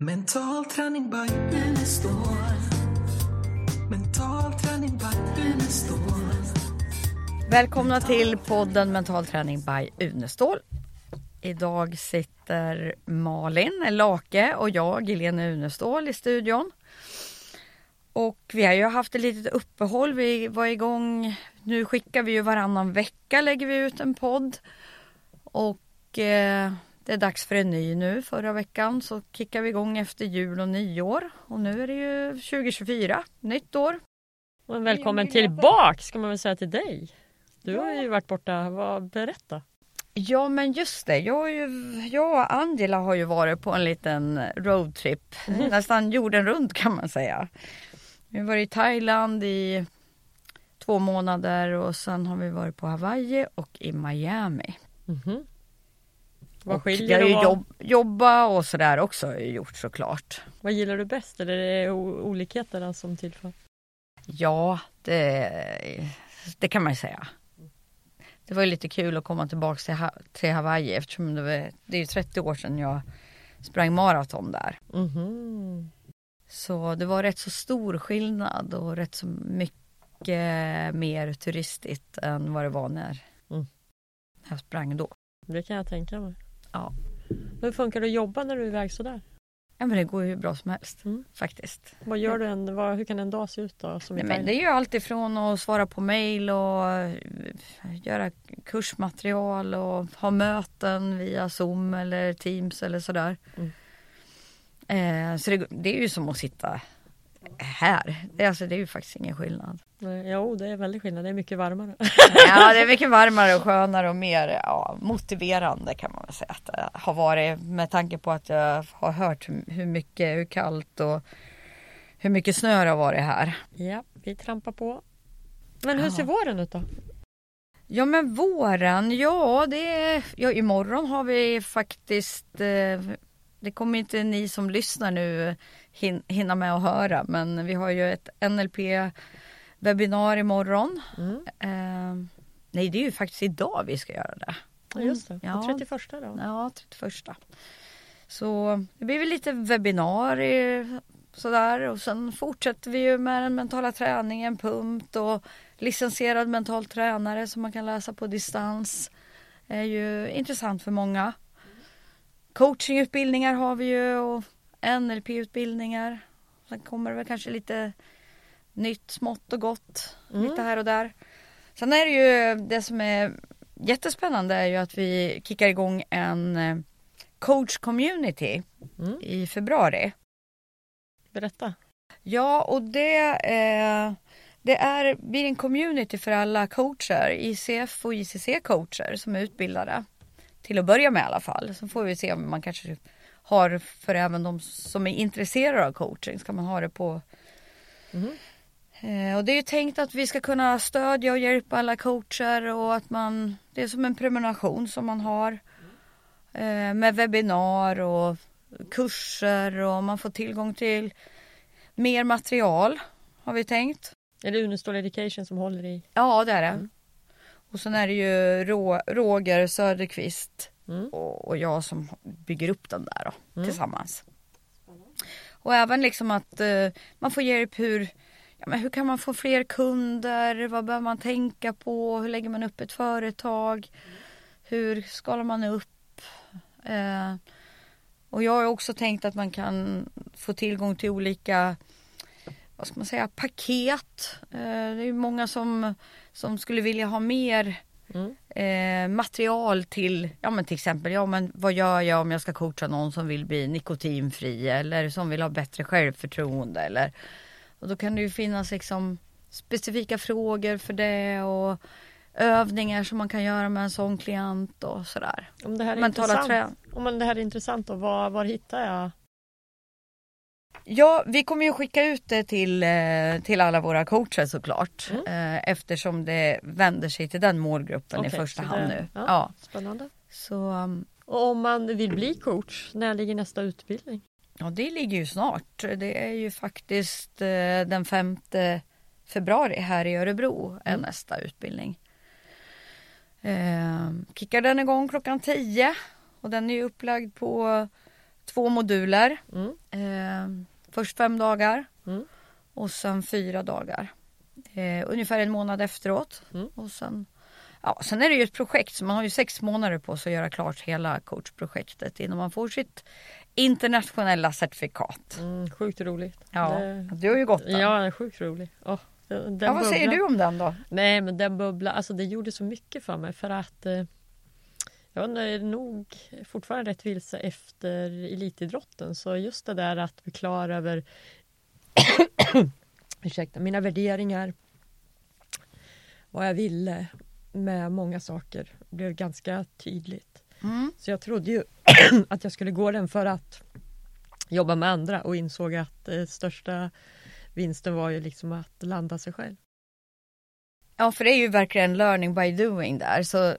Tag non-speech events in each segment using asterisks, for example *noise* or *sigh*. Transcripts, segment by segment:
Mental träning by Unestål. Mental träning by Unestål. Välkomna till podden Mental träning by Unestål. Idag sitter Malin Lake och jag, Helene Unestål, i studion. Och vi har ju haft ett litet uppehåll. Vi var igång. Nu skickar vi ju varannan vecka lägger vi ut en podd. Och eh, det är dags för en ny nu. Förra veckan så kickade vi igång efter jul och nyår. Och nu är det ju 2024, nytt år. Och välkommen tillbaks ska man väl säga till dig. Du har ju varit borta, vad, berätta. Ja men just det, jag, ju, jag och Angela har ju varit på en liten roadtrip. Nästan jorden runt kan man säga. Vi har varit i Thailand i två månader och sen har vi varit på Hawaii och i Miami. Mhm. Vad skiljer vi har ju jobb, jobba och sådär också har jag gjort såklart. vad gillar du bäst? Eller är det olikheterna som tillför? Ja, det, det kan man ju säga. Det var ju lite kul att komma tillbaka till, till Hawaii eftersom det, var, det är ju 30 år sedan jag sprang maraton där. Mhm. Så det var rätt så stor skillnad och rätt så mycket mer turistigt än vad det var när Mm. jag sprang då. Det kan jag tänka mig. Ja. Hur funkar det att jobba när du är iväg sådär? Ja men det går ju hur bra som helst Mm. faktiskt. Vad gör du en, vad, hur kan en dag se ut då? Som Nej, men det är ju allt ifrån att svara på mail och eh, göra kursmaterial och ha möten via Zoom eller Teams eller sådär. Mm. Eh, så det, det är ju som att sitta här. Det, är alltså, det är ju faktiskt ingen skillnad. Nej, Jo, det är väldigt skillnad. Det är mycket varmare. Ja, det är mycket varmare och skönare och mer ja, motiverande kan man väl säga att det har varit med tanke på att jag har hört hur- hur mycket, hur kallt och hur mycket snö det har varit här. ja, vi trampar på. Men hur Ja. ser våren ut då? Ja men våren, ja det är, ja imorgon har vi faktiskt, eh, det kommer inte ni som lyssnar nu hin, hinna med att höra men vi har ju ett NLP webbinar imorgon. Mm. Eh, nej det är ju faktiskt idag vi ska göra det. Ja, just det. Mm. Ja. Ja. 31 då? Ja, 31. Så det blir väl lite webbinar i- sådär och sen fortsätter vi ju med den mentala träningen, punkt och licensierad mental tränare som man kan läsa på distans. är ju intressant för många. Coachingutbildningar har vi ju och NLP-utbildningar. Sen kommer det väl kanske lite nytt smått och gott Mm. lite här och där. Sen är det ju det som är jättespännande är ju att vi kickar igång en eh, coach community Mm. i februari. Berätta. Ja, och det, eh, det är, blir en community för alla coacher, ICF och ICC-coacher som är utbildade. Till att börja med i alla fall. Så får vi se om man kanske har för även de som är intresserade av coaching. Ska man ha det på Mhm. Eh, Och det är ju tänkt att vi ska kunna stödja och hjälpa alla coacher och att man, det är som en prenumeration som man har. eh, Med webbinar och kurser och man får tillgång till mer material har vi tänkt. Är det Unestål Education som håller i? Ja det är det. Mm. Och sen är det ju Rå- Roger Söderqvist Mm. och, och jag som bygger upp den där då, Mm. tillsammans. Och även liksom att eh, man får hjälp hur, ja, men hur kan man få fler kunder? Vad behöver man tänka på? Hur lägger man upp ett företag? Hur skalar man upp? Eh, och jag har också tänkt att man kan få tillgång till olika vad ska man säga, paket. Eh, det är många som, som skulle vilja ha mer Mm. eh, material till, ja men till exempel, ja men vad gör jag om jag ska coacha någon som vill bli nikotinfri eller som vill ha bättre självförtroende eller och då kan det ju finnas liksom specifika frågor för det och övningar som man kan göra med en sån klient och sådär. Om det här är Mentala intressant. trä. Om det här är intressant då, var, var hittar jag? Ja, vi kommer ju skicka ut det till, eh, till alla våra coacher såklart. Mm. Eh, eftersom det vänder sig till den målgruppen i Okej, första hand det- nu. ja. Ja. Spännande. Så um, Och om man vill bli coach, när ligger nästa utbildning? Ja, det ligger ju snart. Det är ju faktiskt eh, den 5 februari här i Örebro är Mm. nästa utbildning. Eh, kickar den igång klockan 10 och den är ju upplagd på två moduler. Mm. Eh, först fem dagar Mm. och sen fyra dagar. Eh, ungefär en månad efteråt. Mm. Och sen, ja, sen är det ju ett projekt så man har ju sex månader på sig att göra klart hela coachprojektet innan man får sitt internationella certifikat. Mm, sjukt roligt. Ja, Det- du har ju gått den. Ja, sjukt rolig. Åh, den ja, vad säger bubblan. du om den då? Nej men den bubbla, alltså det gjorde så mycket för mig för att eh, jag är nog fortfarande rätt vilse efter elitidrotten så just det där att bli klar över *coughs* ursäkta, mina värderingar vad jag ville med många saker blev ganska tydligt. Mm. Så jag trodde ju *coughs* att jag skulle gå den för att jobba med andra och insåg att eh, största vinsten var ju liksom att landa sig själv. Ja, för det är ju verkligen learning by doing där. Så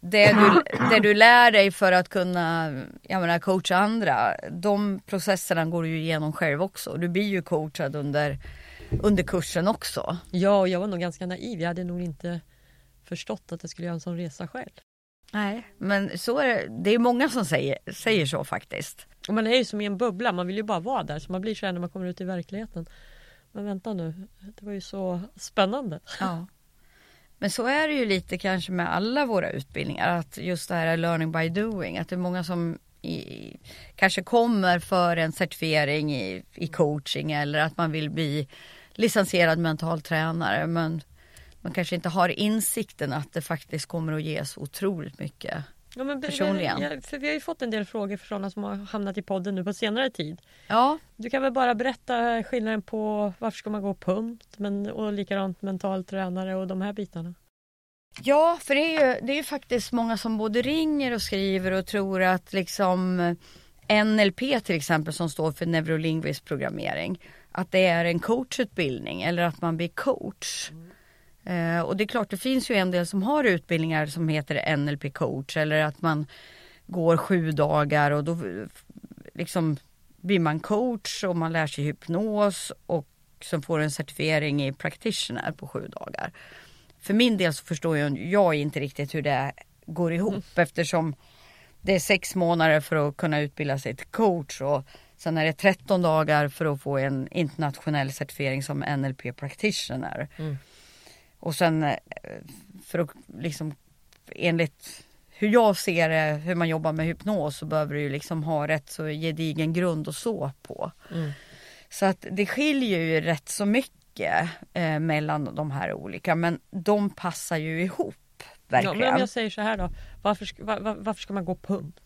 det du, det du lär dig för att kunna jag menar, coacha andra, de processerna går du ju igenom själv också. Du blir ju coachad under, under kursen också. Ja, och jag var nog ganska naiv. Jag hade nog inte förstått att jag skulle göra en sån resa själv. Nej, men så är det. Det är många som säger, säger så faktiskt. Och man är ju som i en bubbla, man vill ju bara vara där. Så man blir så här när man kommer ut i verkligheten. Men vänta nu, det var ju så spännande. Ja. *laughs* Men så är det ju lite kanske med alla våra utbildningar, att just det här learning by doing, att det är många som i, kanske kommer för en certifiering i, i coaching eller att man vill bli licensierad mental tränare men man kanske inte har insikten att det faktiskt kommer att ges otroligt mycket. Ja, men, Personligen. Ja, för vi har ju fått en del frågor från sådana som har hamnat i podden nu på senare tid. Ja, Du kan väl bara berätta skillnaden på varför ska man gå punkt men, och likadant mental tränare och de här bitarna. Ja, för det är ju, det är ju faktiskt många som både ringer och skriver och tror att liksom eh, NLP till exempel som står för neurolingvisk programmering, att det är en coachutbildning eller att man blir coach. Eh, och det är klart, det finns ju en del som har utbildningar som heter NLP coach eller att man går sju dagar och då eh, liksom blir man coach och man lär sig hypnos och som får en certifiering i practitioner på sju dagar. För min del så förstår jag, jag inte riktigt hur det går ihop eftersom det är sex månader för att kunna utbilda sig till coach och sen är det 13 dagar för att få en internationell certifiering som NLP practitioner. Mm. Och sen eh, för att liksom enligt hur jag ser det, hur man jobbar med hypnos så behöver du ju liksom ha rätt så gedigen grund att så på. Mm. Så att det skiljer ju rätt så mycket eh, mellan de här olika men de passar ju ihop. Ja, Verkligen. men om jag säger så här då, varför, ska- va- va- varför ska man gå pump?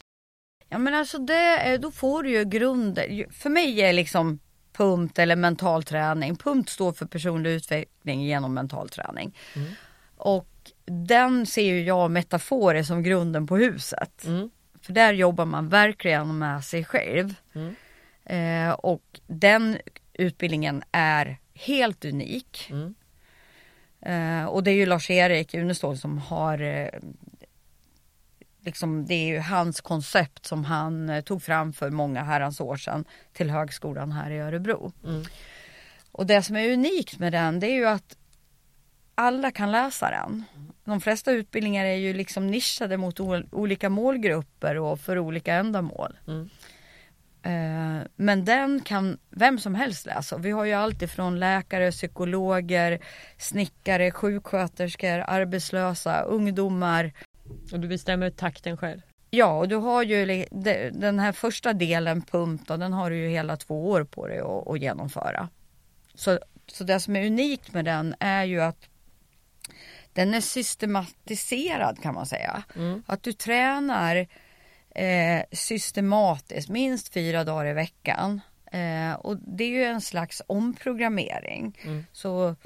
Ja men alltså det, är- då får du ju grunden. För mig är liksom PUMT eller mental träning. PUMT står för personlig utveckling genom mental träning. Mm. Och den ser ju jag metaforer som grunden på huset. Mm. För där jobbar man verkligen med sig själv. Mm. Eh, och den utbildningen är helt unik. Mm. Eh, och det är ju Lars-Erik Unestål som har eh, liksom, det är ju hans koncept som han eh, tog fram för många herrans år sedan till högskolan här i Örebro. Mm. Och det som är unikt med den det är ju att alla kan läsa den. De flesta utbildningar är ju liksom nischade mot ol- olika målgrupper och för olika ändamål. Mm. Eh, Men den kan vem som helst läsa. Vi har ju allt ifrån läkare, psykologer, snickare, sjuksköterskor, arbetslösa, ungdomar. Och du bestämmer takten själv? Ja, och du har ju den här första delen, pump, då, den har du ju hela två år på dig att, att genomföra. Så, så det som är unikt med den är ju att den är systematiserad kan man säga. Mm. Att du tränar eh, systematiskt, minst fyra dagar i veckan. Eh, och det är ju en slags omprogrammering. Mm. Så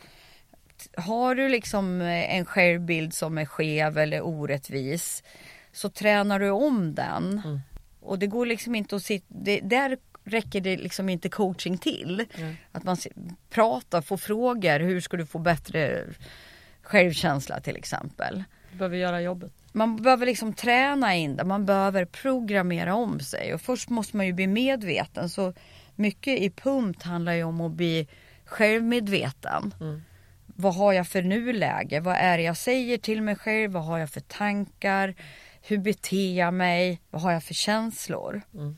t- har du liksom eh, en självbild som är skev eller orättvis så tränar du om den. Mm. Och det går liksom inte att sitta, det, där räcker det liksom inte coaching till. Mm. Att man pratar, får frågor, hur ska du få bättre självkänsla till exempel. Du behöver göra jobbet. Man behöver liksom träna in det, man behöver programmera om sig och först måste man ju bli medveten så mycket i punkt handlar ju om att bli självmedveten. Mm. Vad har jag för nuläge? Vad är det jag säger till mig själv? Vad har jag för tankar? Hur beter jag mig? Vad har jag för känslor? Mm.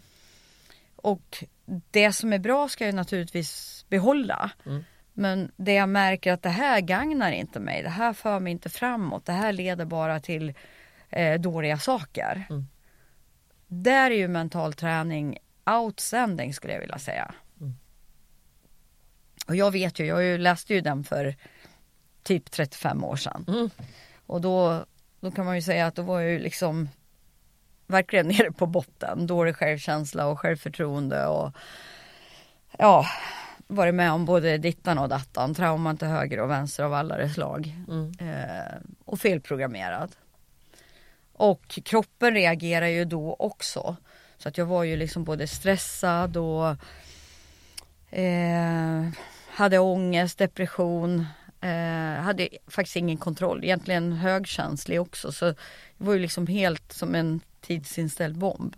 Och det som är bra ska jag naturligtvis behålla. Mm. Men det jag märker att det här gagnar inte mig. Det här för mig inte framåt. Det här leder bara till eh, dåliga saker. Mm. Där är ju mental träning outstanding skulle jag vilja säga. Mm. Och jag vet ju, jag läste ju den för typ 35 år sedan. Mm. Och då, då kan man ju säga att då var jag ju liksom verkligen *laughs* nere på botten. Dålig självkänsla och självförtroende och ja, varit med om både dittan och dattan. Trauman till höger och vänster av alla dess slag. Mm. Eh, och felprogrammerad. Och kroppen reagerar ju då också. Så att jag var ju liksom både stressad och eh, hade ångest, depression. Eh, hade faktiskt ingen kontroll, egentligen högkänslig också. Så jag var ju liksom helt som en tidsinställd bomb.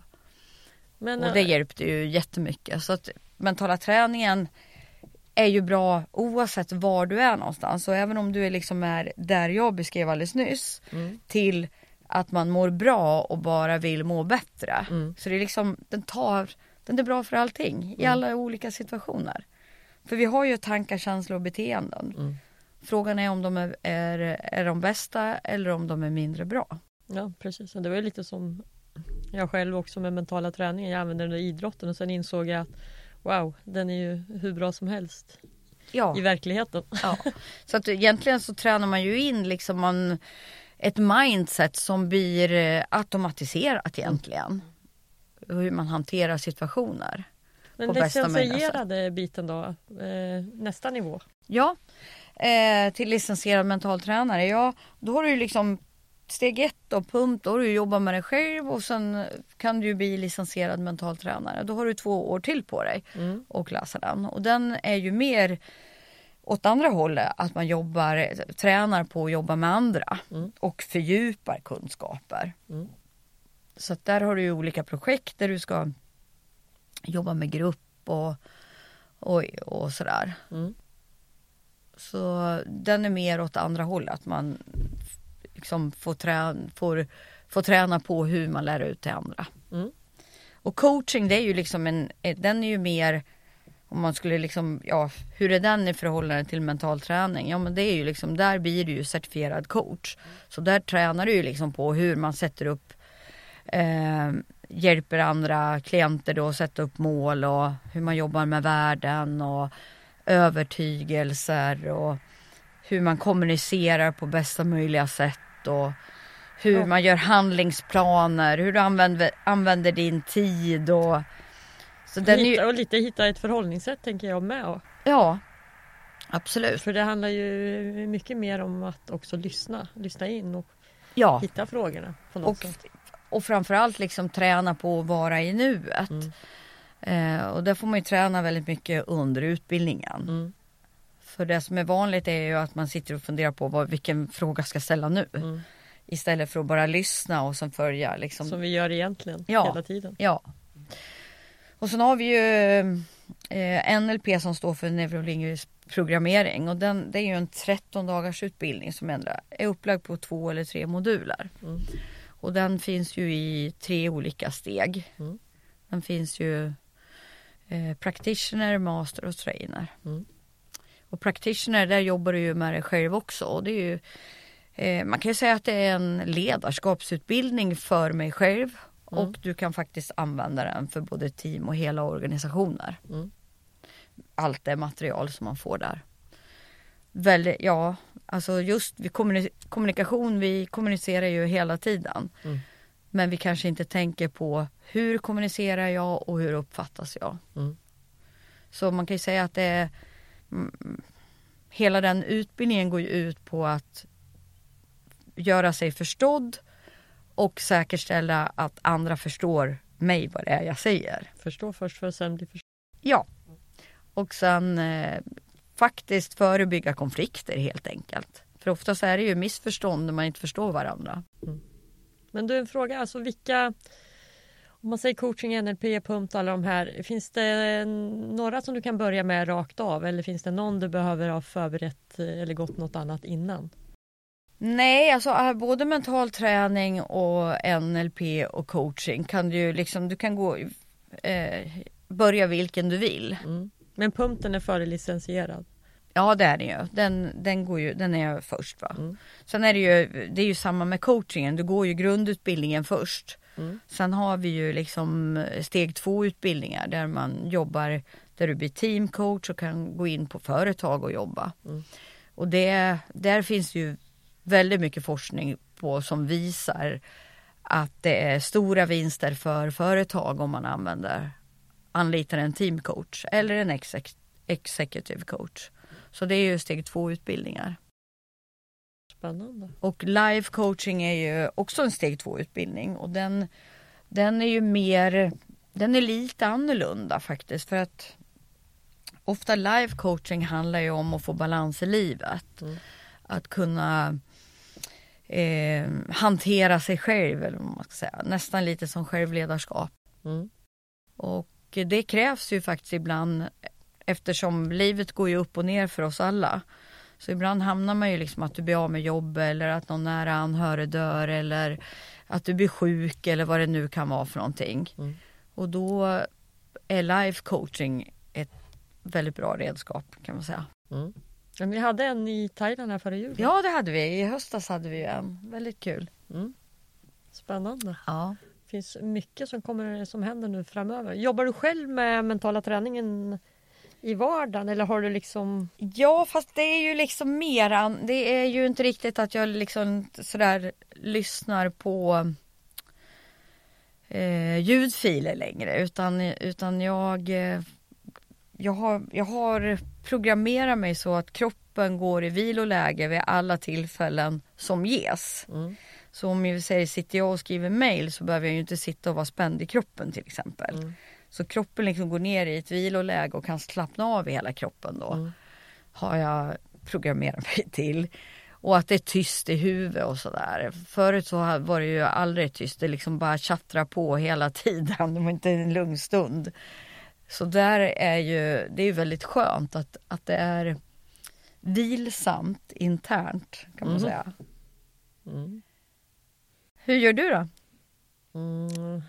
Men, Och det äh, hjälpte ju jättemycket. Så att mentala träningen är ju bra oavsett var du är någonstans. Och även om du är liksom är där jag beskrev alldeles nyss. mm. Till att man mår bra och bara vill må bättre. Mm. Så det är liksom, den tar, den är bra för allting i Mm. alla olika situationer. För vi har ju tankar, känslor och beteenden. Mm. Frågan är om de är, är, är de bästa eller om de är mindre bra. Ja precis, och det var ju lite som jag själv också med mentala träningen. Jag använde den i idrotten och sen insåg jag att wow, den är ju hur bra som helst Ja. i verkligheten. Ja. Så att egentligen så tränar man ju in liksom man, ett mindset som blir eh, automatiserat egentligen. Hur man hanterar situationer. Men På bästa möjliga licensierade biten då, eh, nästa nivå? Ja, eh, till licensierad mentaltränare. Ja, då har du ju liksom steg ett och pump, då har du jobbat med dig själv och sen kan du bli licensierad mentaltränare. Då har du två år till på dig Mm. och läsa den. Och den är ju mer åt andra hållet, att man jobbar, tränar på att jobba med andra Mm. och fördjupar kunskaper. Mm. Så att där har du ju olika projekt där du ska jobba med grupp och, och, och sådär. Mm. Så den är mer åt andra hållet, att man liksom får, trä, får, får träna på hur man lär ut till andra. Mm. Och coaching det är ju liksom en, den är ju mer om man skulle liksom, ja hur är den i förhållande till mental träning? Ja men det är ju liksom, där blir du ju certifierad coach. Så där tränar du ju liksom på hur man sätter upp, eh, hjälper andra klienter då att sätta upp mål och hur man jobbar med värden och övertygelser och hur man kommunicerar på bästa möjliga sätt och hur Ja. man gör handlingsplaner, hur du använder, använder din tid och så den hitta, ju, och lite hitta ett förhållningssätt tänker jag med. Och- ja absolut. För det handlar ju mycket mer om att också lyssna, lyssna in och Ja, hitta frågorna på något och, sätt. och framförallt liksom träna på att vara i nuet. Mm. Eh, och där får man ju träna väldigt mycket under utbildningen. Mm. För det som är vanligt är ju att man sitter och funderar på vad, vilken fråga ska jag ställa nu. Mm. Istället för att bara lyssna och sen följa liksom. Som vi gör egentligen Ja. hela tiden. Ja. Och sen har vi ju eh, NLP som står för neurolingvisk programmering och den, det är ju en 13 dagars utbildning som ändå är upplagd på två eller tre moduler. Mm. Och den finns ju i tre olika steg. Mm. Den finns ju eh, practitioner, master och trainer. Mm. Och practitioner, där jobbar du ju med dig själv också. Och det är ju, eh, man kan ju säga att det är en ledarskapsutbildning för mig själv. Mm. Och du kan faktiskt använda den för både team och hela organisationer. Mm. Allt det material som man får där. Väldigt, ja, alltså just kommuni- kommunikation, vi kommunicerar ju hela tiden. Mm. Men vi kanske inte tänker på hur kommunicerar jag och hur uppfattas jag. Mm. Så man kan ju säga att det är, mm, hela den utbildningen går ju ut på att göra sig förstådd och säkerställa att andra förstår mig vad det är jag säger. Förstå först för att sen bli förstådd. Ja. Och sen eh, faktiskt förebygga konflikter helt enkelt. För oftast är det ju missförstånd när man inte förstår varandra. Men du en fråga, alltså vilka om man säger coaching, NLP, pump, alla de här. Finns det några som du kan börja med rakt av eller finns det någon du behöver ha förberett eh, eller gått något annat innan? Nej, alltså äh, både mental träning och NLP och coaching kan du liksom, du kan gå, eh, börja vilken du vill. Mm. Men pumpen är förelicensierad. Ja det är den ju. Den, den, går ju, den är först va. Mm. Sen är det ju, det är ju samma med coachingen. Du går ju grundutbildningen först. Mm. Sen har vi ju liksom steg två utbildningar där man jobbar, där du blir teamcoach och kan gå in på företag och jobba. Mm. Och det, där finns ju väldigt mycket forskning på som visar att det är stora vinster för företag om man använder, anlitar en teamcoach eller en exec, executive coach. Så det är ju steg två utbildningar. Spännande. Och life coaching är ju också en steg två utbildning och den, den är ju mer, den är lite annorlunda faktiskt för att ofta life coaching handlar ju om att få balans i livet. Mm. Att kunna eh, hantera sig själv eller vad man ska säga. Nästan lite som självledarskap. Mm. Och det krävs ju faktiskt ibland eftersom livet går ju upp och ner för oss alla. Så ibland hamnar man ju liksom att du blir av med jobb eller att någon nära anhörig dör eller att du blir sjuk eller vad det nu kan vara för någonting. Mm. Och då är life coaching ett väldigt bra redskap kan man säga. Mm. Men vi hade en i Thailand här före jul. Ja det hade vi, i höstas hade vi en. Väldigt kul. Mm. Spännande. Ja. Det finns mycket som, kommer, som händer nu framöver. Jobbar du själv med mentala träningen i vardagen eller har du liksom Ja fast det är ju liksom mera, det är ju inte riktigt att jag liksom sådär lyssnar på eh, ljudfiler längre utan, utan jag, eh, jag, har, jag har programmerat mig så att kroppen går i viloläge vid alla tillfällen som ges. mm. Så om vi säger sitter jag och skriver mail så behöver jag ju inte sitta och vara spänd i kroppen till exempel. Mm. Så kroppen liksom går ner i ett viloläge och kan slappna av i hela kroppen då. Mm. Har jag programmerat mig till. Och att det är tyst i huvudet och sådär. Förut så var det ju aldrig tyst. Det liksom bara tjattrar på hela *laughs* tiden. Det var inte en lugn stund. Så där är ju, det är väldigt skönt att, att det är vilsamt internt kan man Mhm. säga. Mm. Hur gör du då? Mm.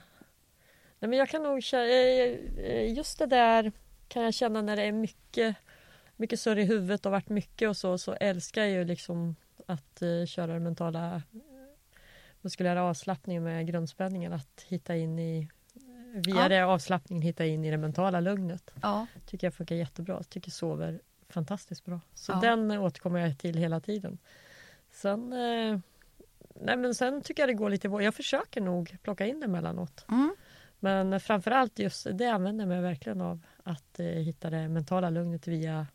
Nej, men jag kan nog känna, eh, just det där kan jag känna när det är mycket, mycket surr i huvudet och varit mycket och så, så älskar jag ju liksom att eh, köra den mentala eh, muskulära avslappningen med grundspänningen, att hitta in i via Ja. det avslappningen hitta in i det mentala lugnet. Ja. Tycker jag funkar jättebra, tycker sover fantastiskt bra. Så Ja. den återkommer jag till hela tiden. Sen, eh, nej men sen tycker jag det går lite, jag försöker nog plocka in det emellanåt. Mm. Men framförallt just det använder jag mig verkligen av. Att eh, hitta det mentala lugnet via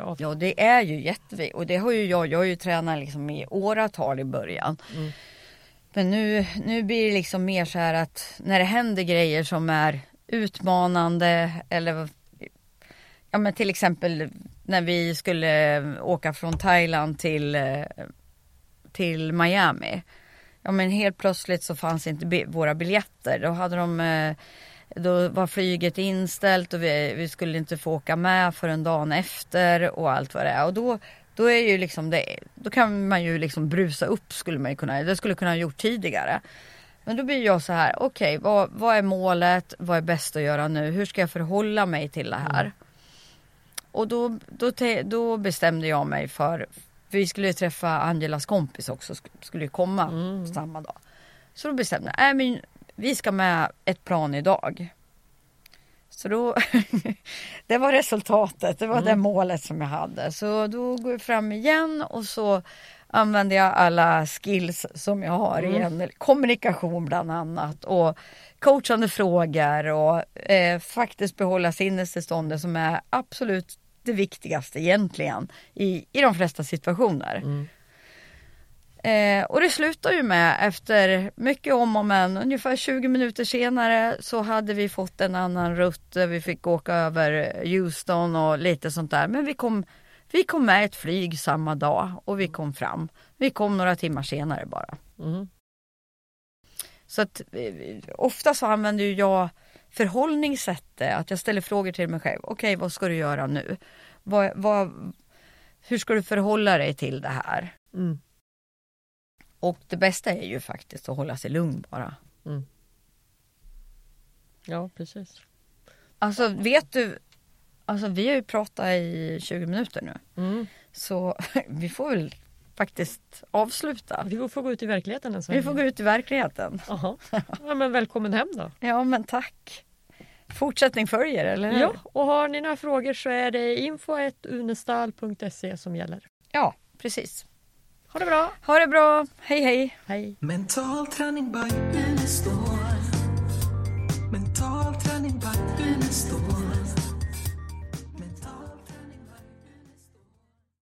av... Ja det är ju jätteviktigt och det har ju jag, jag har ju tränat liksom i åratal i början. Mm. Men nu, nu blir det liksom mer så här att när det händer grejer som är utmanande eller ja men till exempel när vi skulle åka från Thailand till, eh, till Miami. Ja men helt plötsligt så fanns inte våra biljetter. Då hade de eh, då var flyget inställt och vi, vi skulle inte få åka med förrän dagen efter och allt vad det är. Och då, då är ju liksom det, då kan man ju liksom brusa upp skulle man ju kunna, det skulle kunna ha gjort tidigare. Men då blir jag så här, okej vad, vad är målet, vad är bäst att göra nu, hur ska jag förhålla mig till det här? Och då, då, då bestämde jag mig för, för vi skulle träffa Angelas kompis också, sk- skulle ju komma Mm. samma dag. Så då bestämde jag, nej men vi ska med ett plan idag. Så då, *laughs* det var resultatet, det var Mm. det målet som jag hade. Så då går jag fram igen och så använder jag alla skills som jag har Mm. igen. Kommunikation bland annat och coachande frågor och eh, faktiskt behålla sinnestillståndet som är absolut det viktigaste egentligen i, i de flesta situationer. Mm. Eh, och det slutar ju med efter mycket om och men, ungefär 20 minuter senare så hade vi fått en annan rutt. där Vi fick åka över Houston och lite sånt där. Men vi kom, vi kom med ett flyg samma dag och vi kom fram. Vi kom några timmar senare bara. Mm. Så att eh, ofta så använder ju förhållningssättet, att jag ställer frågor till mig själv. Okej, vad ska du göra nu? Vad, vad, hur ska du förhålla dig till det här? Mm. Och det bästa är ju faktiskt att hålla sig lugn bara. Ja, precis. Alltså vet du, alltså vi har ju pratat i 20 minuter nu. Mm. Så *laughs* vi får väl faktiskt avsluta. Vi får gå ut i verkligheten en sväng. Vi får gå ut i verkligheten. Jaha. *laughs* Ja, men välkommen hem då. Ja men tack. Fortsättning följer eller hur? Ja, och har ni några frågor så är det info.unestall.se som gäller. ja precis. Ha det bra! Ha det bra, hej hej! Hej! Mental träning by Unestål.